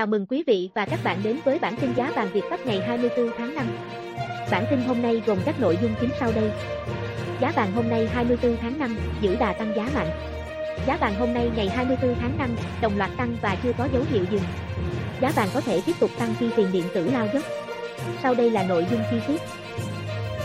Chào mừng quý vị và các bạn đến với bản tin giá vàng Việt Bắc ngày 24 tháng 5. Bản tin hôm nay gồm các nội dung chính sau đây. Giá vàng hôm nay 24 tháng 5 giữ đà tăng giá mạnh. Giá vàng hôm nay ngày 24 tháng 5 đồng loạt tăng và chưa có dấu hiệu dừng. Giá vàng có thể tiếp tục tăng khi tiền điện tử lao dốc. Sau đây là nội dung chi tiết.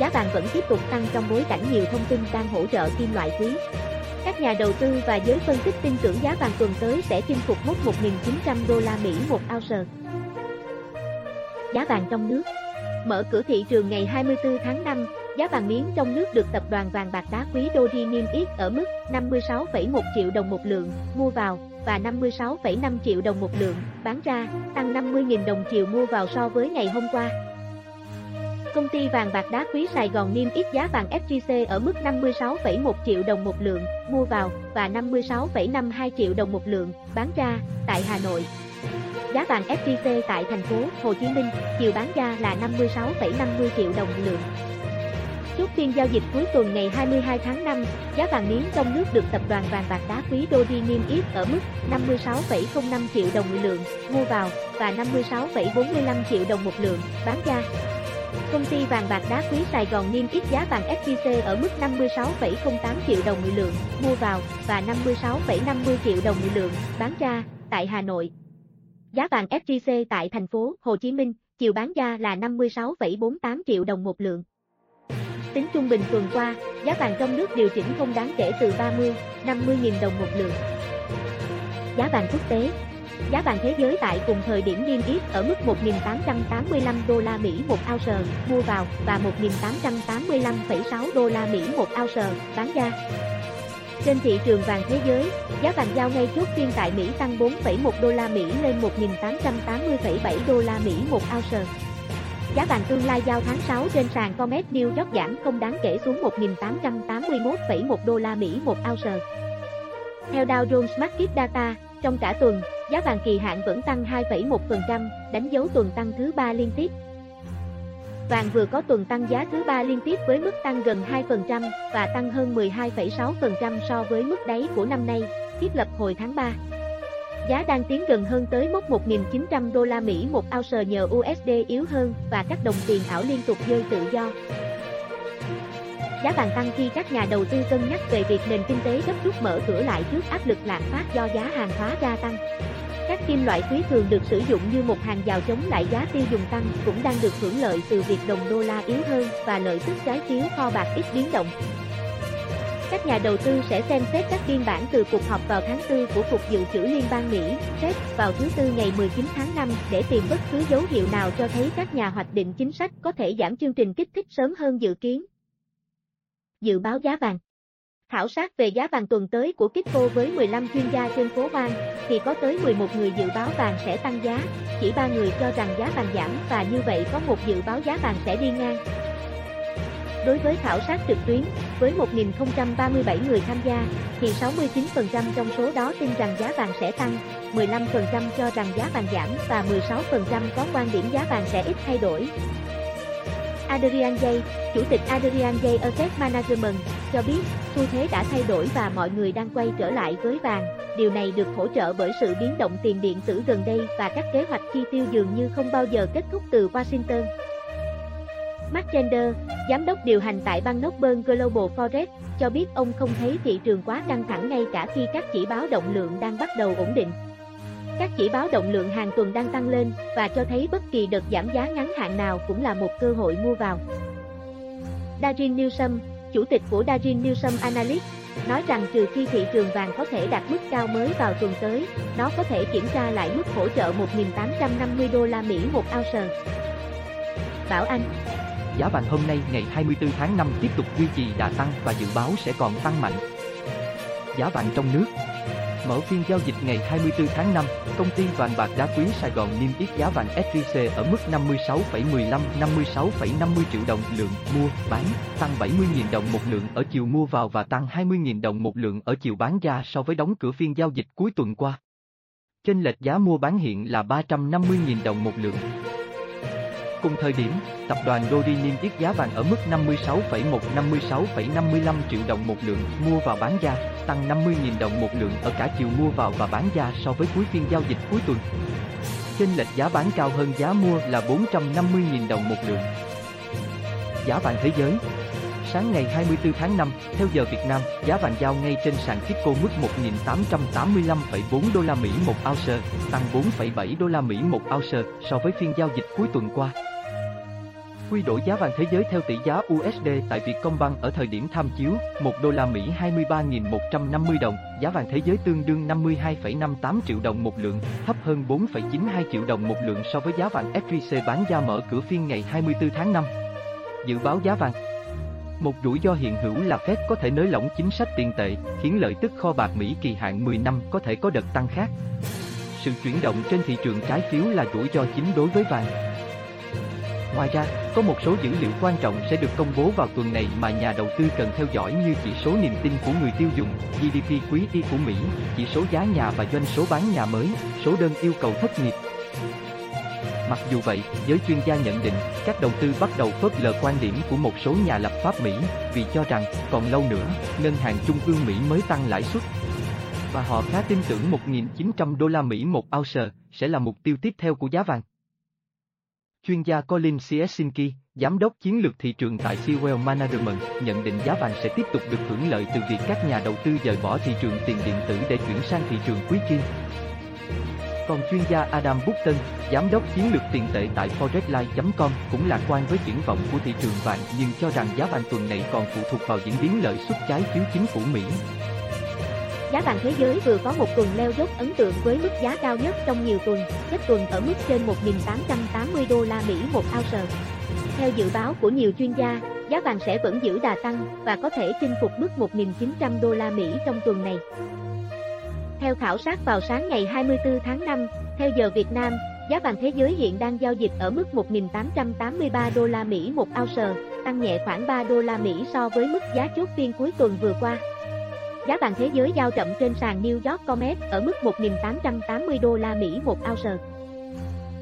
Giá vàng vẫn tiếp tục tăng trong bối cảnh nhiều thông tin đang hỗ trợ kim loại quý. Các nhà đầu tư và giới phân tích tin tưởng giá vàng tuần tới sẽ chinh phục mốc 1.900 đô la Mỹ một ounce. Giá vàng trong nước Mở cửa thị trường ngày 24 tháng 5, giá vàng miếng trong nước được tập đoàn vàng bạc đá quý Doji niêm yết ở mức 56,1 triệu đồng một lượng mua vào và 56,5 triệu đồng một lượng bán ra, tăng 50.000 đồng chiều mua vào so với ngày hôm qua. Công ty vàng bạc đá quý Sài Gòn niêm yết giá vàng SJC ở mức 56,1 triệu đồng một lượng mua vào và 56,52 triệu đồng một lượng bán ra tại Hà Nội. Giá vàng SJC tại thành phố Hồ Chí Minh chiều bán ra là 56,50 triệu đồng một lượng. Chốt phiên giao dịch cuối tuần ngày 22 tháng 5, giá vàng miếng trong nước được tập đoàn vàng bạc đá quý Doji niêm yết ở mức 56,05 triệu đồng một lượng mua vào và 56,45 triệu đồng một lượng bán ra. Công ty vàng bạc đá quý Sài Gòn niêm yết giá vàng SJC ở mức 56,08 triệu đồng một lượng mua vào và 56,50 triệu đồng một lượng bán ra tại Hà Nội. Giá vàng SJC tại thành phố Hồ Chí Minh chiều bán ra là 56,48 triệu đồng một lượng. Tính trung bình tuần qua, giá vàng trong nước điều chỉnh không đáng kể từ 30, 50 000 đồng một lượng. Giá vàng quốc tế Giá vàng thế giới tại cùng thời điểm niêm yết ở mức 1.885 đô la Mỹ một ounce mua vào và 1.885,6 đô la Mỹ một ounce bán ra. Trên thị trường vàng thế giới, giá vàng giao ngay chốt phiên tại Mỹ tăng 4,1 đô la Mỹ lên 1.880,7 đô la Mỹ một ounce. Giá vàng tương lai giao tháng 6 trên sàn Comex New York giảm không đáng kể xuống 1.881,1 đô la Mỹ một ounce. Theo Dow Jones Market Data, trong cả tuần, giá vàng kỳ hạn vẫn tăng 2,1%, đánh dấu tuần tăng thứ 3 liên tiếp. Vàng vừa có tuần tăng giá thứ 3 liên tiếp với mức tăng gần 2% và tăng hơn 12,6% so với mức đáy của năm nay, thiết lập hồi tháng 3. Giá đang tiến gần hơn tới mốc 1.900 đô la Mỹ một ounce nhờ USD yếu hơn và các đồng tiền ảo liên tục rơi tự do. Giá vàng tăng khi các nhà đầu tư cân nhắc về việc nền kinh tế gấp rút mở cửa lại trước áp lực lạm phát do giá hàng hóa gia tăng. Các kim loại quý thường được sử dụng như một hàng rào chống lại giá tiêu dùng tăng cũng đang được hưởng lợi từ việc đồng đô la yếu hơn và lợi tức trái phiếu kho bạc ít biến động. Các nhà đầu tư sẽ xem xét các biên bản từ cuộc họp vào tháng 4 của Cục Dự trữ Liên bang Mỹ, Fed, vào thứ Tư ngày 19 tháng 5 để tìm bất cứ dấu hiệu nào cho thấy các nhà hoạch định chính sách có thể giảm chương trình kích thích sớm hơn dự kiến. Dự báo giá vàng Khảo sát về giá vàng tuần tới của Kitco với 15 chuyên gia trên phố Hoang, thì có tới 11 người dự báo vàng sẽ tăng giá, chỉ 3 người cho rằng giá vàng giảm và như vậy có một dự báo giá vàng sẽ đi ngang. Đối với khảo sát trực tuyến, với 1.037 người tham gia, thì 69% trong số đó tin rằng giá vàng sẽ tăng, 15% cho rằng giá vàng giảm và 16% có quan điểm giá vàng sẽ ít thay đổi. Adrian Jay, Chủ tịch Adrian Jay Asset Management, cho biết, xu thế đã thay đổi và mọi người đang quay trở lại với vàng. Điều này được hỗ trợ bởi sự biến động tiền điện tử gần đây và các kế hoạch chi tiêu dường như không bao giờ kết thúc từ Washington. Mark Gender, giám đốc điều hành tại bang Northern Global Forex, cho biết ông không thấy thị trường quá căng thẳng ngay cả khi các chỉ báo động lượng đang bắt đầu ổn định. Các chỉ báo động lượng hàng tuần đang tăng lên và cho thấy bất kỳ đợt giảm giá ngắn hạn nào cũng là một cơ hội mua vào. Darin Newsom, chủ tịch của Darin Newsom Analytics, nói rằng trừ khi thị trường vàng có thể đạt mức cao mới vào tuần tới, nó có thể kiểm tra lại mức hỗ trợ 1.850 đô la Mỹ một ounce. Bảo Anh Giá vàng hôm nay ngày 24 tháng 5 tiếp tục duy trì đà tăng và dự báo sẽ còn tăng mạnh. Giá vàng trong nước Mở phiên giao dịch ngày 24 tháng 5, công ty vàng bạc đá quý Sài Gòn niêm yết giá vàng SJC ở mức 56,15 56,50 triệu đồng lượng mua, bán, tăng 70.000 đồng một lượng ở chiều mua vào và tăng 20.000 đồng một lượng ở chiều bán ra so với đóng cửa phiên giao dịch cuối tuần qua. Chênh lệch giá mua bán hiện là 350.000 đồng một lượng. Cùng thời điểm, tập đoàn Dori niêm yết giá vàng ở mức 56,1 56,55 triệu đồng một lượng mua vào bán ra, tăng 50.000 đồng một lượng ở cả chiều mua vào và bán ra so với cuối phiên giao dịch cuối tuần. Chênh lệch giá bán cao hơn giá mua là 450.000 đồng một lượng. Giá vàng thế giới Sáng ngày 24 tháng 5, theo giờ Việt Nam, giá vàng giao ngay trên sàn Kitco mức 1.885,4 đô la Mỹ một ounce, tăng 4,7 đô la Mỹ một ounce so với phiên giao dịch cuối tuần qua. Quy đổi giá vàng thế giới theo tỷ giá USD tại Vietcombank ở thời điểm tham chiếu, 1 đô la Mỹ 23.150 đồng, giá vàng thế giới tương đương 52,58 triệu đồng một lượng, thấp hơn 4,92 triệu đồng một lượng so với giá vàng SJC bán ra mở cửa phiên ngày 24 tháng 5. Dự báo giá vàng một rủi ro hiện hữu là Fed có thể nới lỏng chính sách tiền tệ, khiến lợi tức kho bạc Mỹ kỳ hạn 10 năm có thể có đợt tăng khác. Sự chuyển động trên thị trường trái phiếu là rủi ro chính đối với vàng. Ngoài ra, có một số dữ liệu quan trọng sẽ được công bố vào tuần này mà nhà đầu tư cần theo dõi như chỉ số niềm tin của người tiêu dùng, GDP quý y của Mỹ, chỉ số giá nhà và doanh số bán nhà mới, số đơn yêu cầu thất nghiệp, Mặc dù vậy, giới chuyên gia nhận định, các đầu tư bắt đầu phớt lờ quan điểm của một số nhà lập pháp Mỹ, vì cho rằng, còn lâu nữa, ngân hàng trung ương Mỹ mới tăng lãi suất. Và họ khá tin tưởng 1.900 đô la Mỹ một ounce sẽ là mục tiêu tiếp theo của giá vàng. Chuyên gia Colin Siesinski, giám đốc chiến lược thị trường tại Sewell Management, nhận định giá vàng sẽ tiếp tục được hưởng lợi từ việc các nhà đầu tư dời bỏ thị trường tiền điện tử để chuyển sang thị trường quý kim. Còn chuyên gia Adam Button, giám đốc chiến lược tiền tệ tại Forexline.com, cũng lạc quan với triển vọng của thị trường vàng nhưng cho rằng giá vàng tuần này còn phụ thuộc vào diễn biến lợi suất trái phiếu chính phủ Mỹ. Giá vàng thế giới vừa có một tuần leo dốc ấn tượng với mức giá cao nhất trong nhiều tuần, kết tuần ở mức trên 1.880 đô la Mỹ một ounce. Theo dự báo của nhiều chuyên gia, giá vàng sẽ vẫn giữ đà tăng và có thể chinh phục mức 1.900 đô la Mỹ trong tuần này. Theo khảo sát vào sáng ngày 24 tháng 5, theo giờ Việt Nam, giá vàng thế giới hiện đang giao dịch ở mức 1.883 đô la Mỹ một ounce, tăng nhẹ khoảng 3 đô la Mỹ so với mức giá chốt phiên cuối tuần vừa qua. Giá vàng thế giới giao chậm trên sàn New York Comex ở mức 1.880 đô la Mỹ một ounce.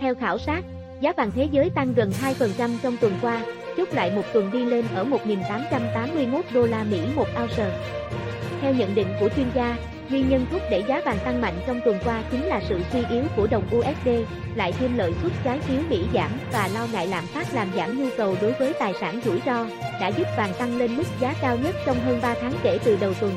Theo khảo sát, giá vàng thế giới tăng gần 2% trong tuần qua, chốt lại một tuần đi lên ở 1.881 đô la Mỹ một ounce. Theo nhận định của chuyên gia, Nguyên nhân thúc đẩy giá vàng tăng mạnh trong tuần qua chính là sự suy yếu của đồng USD, lại thêm lợi suất trái phiếu Mỹ giảm và lo ngại lạm phát làm giảm nhu cầu đối với tài sản rủi ro, đã giúp vàng tăng lên mức giá cao nhất trong hơn 3 tháng kể từ đầu tuần.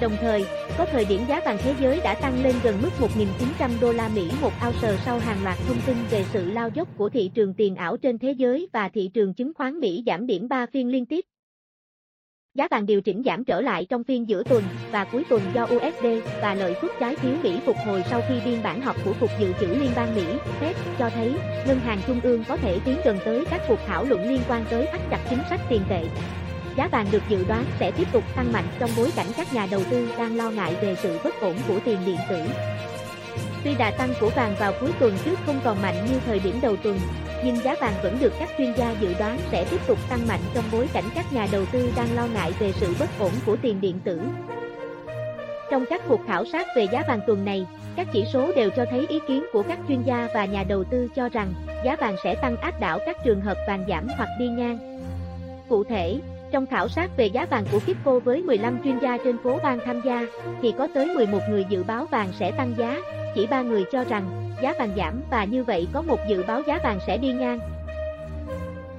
Đồng thời, có thời điểm giá vàng thế giới đã tăng lên gần mức 1.900 đô la Mỹ một ounce sau hàng loạt thông tin về sự lao dốc của thị trường tiền ảo trên thế giới và thị trường chứng khoán Mỹ giảm điểm 3 phiên liên tiếp. Giá vàng điều chỉnh giảm trở lại trong phiên giữa tuần và cuối tuần do USD và lợi suất trái phiếu Mỹ phục hồi sau khi biên bản họp của Cục Dự trữ Liên bang Mỹ, Fed, cho thấy ngân hàng trung ương có thể tiến gần tới các cuộc thảo luận liên quan tới thắt chặt chính sách tiền tệ. Giá vàng được dự đoán sẽ tiếp tục tăng mạnh trong bối cảnh các nhà đầu tư đang lo ngại về sự bất ổn của tiền điện tử. Tuy đà tăng của vàng vào cuối tuần trước không còn mạnh như thời điểm đầu tuần, nhưng giá vàng vẫn được các chuyên gia dự đoán sẽ tiếp tục tăng mạnh trong bối cảnh các nhà đầu tư đang lo ngại về sự bất ổn của tiền điện tử. Trong các cuộc khảo sát về giá vàng tuần này, các chỉ số đều cho thấy ý kiến của các chuyên gia và nhà đầu tư cho rằng giá vàng sẽ tăng áp đảo các trường hợp vàng giảm hoặc đi ngang. Cụ thể, trong khảo sát về giá vàng của Kipco với 15 chuyên gia trên phố bang tham gia, thì có tới 11 người dự báo vàng sẽ tăng giá, chỉ 3 người cho rằng giá vàng giảm và như vậy có một dự báo giá vàng sẽ đi ngang.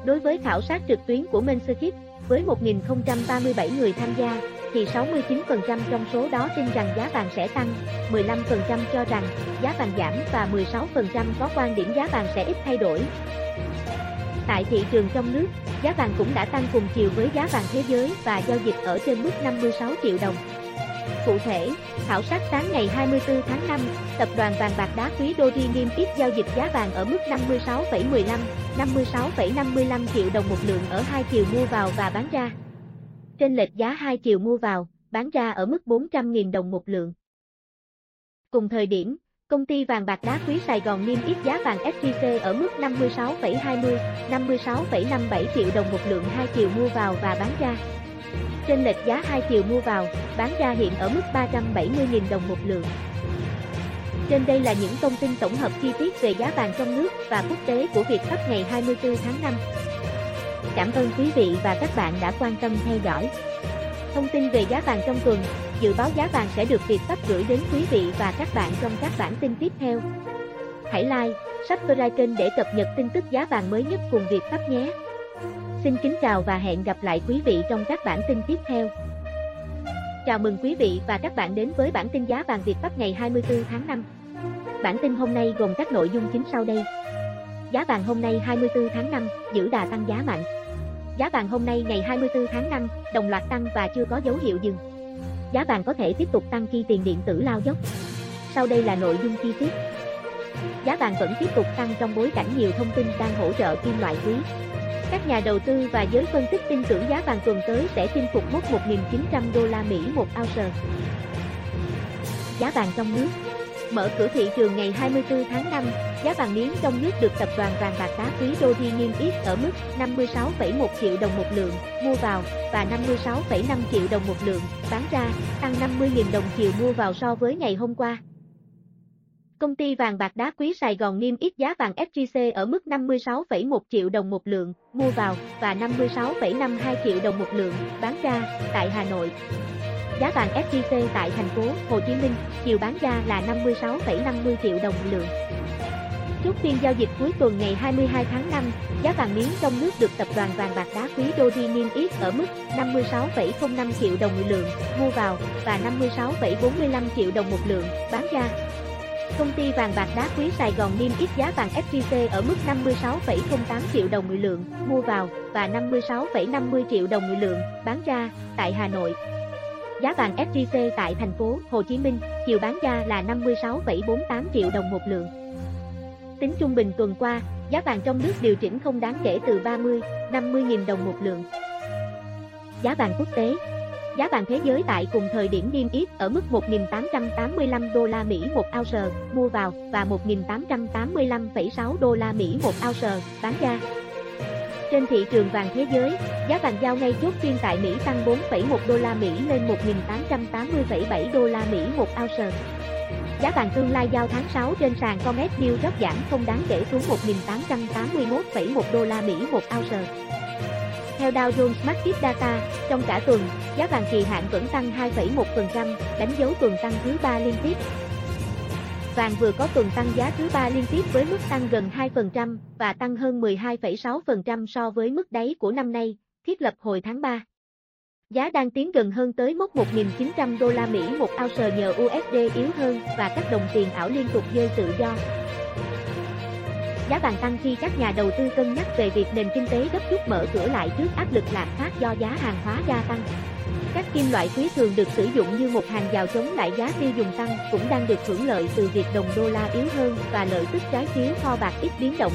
Đối với khảo sát trực tuyến của Mensership, với 1.037 người tham gia, thì 69% trong số đó tin rằng giá vàng sẽ tăng, 15% cho rằng giá vàng giảm và 16% có quan điểm giá vàng sẽ ít thay đổi. Tại thị trường trong nước, giá vàng cũng đã tăng cùng chiều với giá vàng thế giới và giao dịch ở trên mức 56 triệu đồng. Cụ thể, khảo sát sáng ngày 24 tháng 5, tập đoàn vàng bạc đá quý Doji niêm yết giao dịch giá vàng ở mức 56,15, 56,55 triệu đồng một lượng ở hai chiều mua vào và bán ra. Trên lệch giá hai chiều mua vào, bán ra ở mức 400.000 đồng một lượng. Cùng thời điểm, công ty vàng bạc đá quý Sài Gòn niêm yết giá vàng SJC ở mức 56,20, 56,57 triệu đồng một lượng hai chiều mua vào và bán ra. Trên lệch giá hai chiều mua vào, bán ra hiện ở mức 370.000 đồng một lượng. Trên đây là những thông tin tổng hợp chi tiết về giá vàng trong nước và quốc tế của Việt Pháp ngày 24 tháng 5. Cảm ơn quý vị và các bạn đã quan tâm theo dõi. Thông tin về giá vàng trong tuần, dự báo giá vàng sẽ được Việt Pháp gửi đến quý vị và các bạn trong các bản tin tiếp theo. Hãy like, subscribe kênh để cập nhật tin tức giá vàng mới nhất cùng Việt Pháp nhé. Xin kính chào và hẹn gặp lại quý vị trong các bản tin tiếp theo. Chào mừng quý vị và các bạn đến với bản tin giá vàng Việt Pháp ngày 24 tháng 5. Bản tin hôm nay gồm các nội dung chính sau đây. Giá vàng hôm nay 24 tháng 5 giữ đà tăng giá mạnh. Giá vàng hôm nay ngày 24 tháng 5 đồng loạt tăng và chưa có dấu hiệu dừng. Giá vàng có thể tiếp tục tăng khi tiền điện tử lao dốc. Sau đây là nội dung chi tiết. Giá vàng vẫn tiếp tục tăng trong bối cảnh nhiều thông tin đang hỗ trợ kim loại quý. Các nhà đầu tư và giới phân tích tin tưởng giá vàng tuần tới sẽ chinh phục mốc 1.900 đô la Mỹ một ounce. Giá vàng trong nước Mở cửa thị trường ngày 24 tháng 5, giá vàng miếng trong nước được tập đoàn vàng bạc đá quý Doji niêm yết ở mức 56,1 triệu đồng một lượng mua vào và 56,5 triệu đồng một lượng bán ra, tăng 50.000 đồng chiều mua vào so với ngày hôm qua. Công ty vàng bạc đá quý Sài Gòn niêm yết giá vàng SJC ở mức 56,1 triệu đồng một lượng mua vào và 56,52 triệu đồng một lượng bán ra tại Hà Nội. Giá vàng SJC tại thành phố Hồ Chí Minh chiều bán ra là 56,50 triệu đồng một lượng. Chốt phiên giao dịch cuối tuần ngày 22 tháng 5, giá vàng miếng trong nước được tập đoàn vàng bạc đá quý Doji niêm yết ở mức 56,05 triệu đồng một lượng mua vào và 56,45 triệu đồng một lượng bán ra. Công ty vàng bạc đá quý Sài Gòn niêm yết giá vàng SJC ở mức 56,08 triệu đồng một lượng mua vào và 56,50 triệu đồng một lượng bán ra tại Hà Nội. Giá vàng SJC tại thành phố Hồ Chí Minh chiều bán ra là 56,48 triệu đồng một lượng. Tính trung bình tuần qua, giá vàng trong nước điều chỉnh không đáng kể từ 30, 50 000 đồng một lượng. Giá vàng quốc tế Giá vàng thế giới tại cùng thời điểm niêm yết ở mức 1.885 đô la Mỹ một ounce mua vào và 1.885,6 đô la Mỹ một ounce bán ra. Trên thị trường vàng thế giới, giá vàng giao ngay chốt phiên tại Mỹ tăng 4,1 đô la Mỹ lên 1.880,7 đô la Mỹ một ounce. Giá vàng tương lai giao tháng 6 trên sàn Comex New York giảm không đáng kể xuống 1.881,1 đô la Mỹ một ounce. Theo Dow Jones Market Data, trong cả tuần, giá vàng kỳ hạn vẫn tăng 2,1%, đánh dấu tuần tăng thứ 3 liên tiếp. Vàng vừa có tuần tăng giá thứ ba liên tiếp với mức tăng gần 2% và tăng hơn 12,6% so với mức đáy của năm nay, thiết lập hồi tháng 3. Giá đang tiến gần hơn tới mốc 1.900 đô la Mỹ một ounce nhờ USD yếu hơn và các đồng tiền ảo liên tục rơi tự do. Giá vàng tăng khi các nhà đầu tư cân nhắc về việc nền kinh tế gấp rút mở cửa lại trước áp lực lạm phát do giá hàng hóa gia tăng. Các kim loại quý thường được sử dụng như một hàng rào chống lại giá tiêu dùng tăng cũng đang được hưởng lợi từ việc đồng đô la yếu hơn và lợi tức trái phiếu kho bạc ít biến động.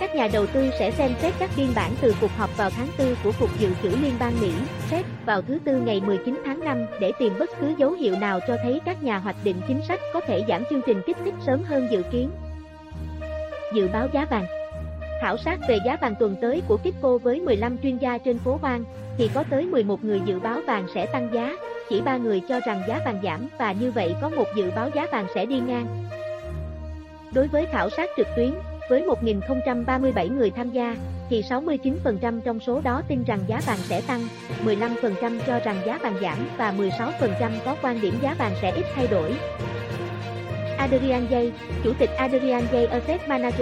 Các nhà đầu tư sẽ xem xét các biên bản từ cuộc họp vào tháng 4 của Cục Dự trữ Liên bang Mỹ, Fed, vào thứ Tư ngày 19 tháng 5 để tìm bất cứ dấu hiệu nào cho thấy các nhà hoạch định chính sách có thể giảm chương trình kích thích sớm hơn dự kiến. Dự báo giá vàng Khảo sát về giá vàng tuần tới của Kipco với 15 chuyên gia trên phố Hoang, thì có tới 11 người dự báo vàng sẽ tăng giá, chỉ 3 người cho rằng giá vàng giảm và như vậy có một dự báo giá vàng sẽ đi ngang. Đối với khảo sát trực tuyến, với 1.037 người tham gia, thì 69% trong số đó tin rằng giá vàng sẽ tăng, 15% cho rằng giá vàng giảm và 16% có quan điểm giá vàng sẽ ít thay đổi. Adrian Jay, Chủ tịch Adrian Jay Asset Manager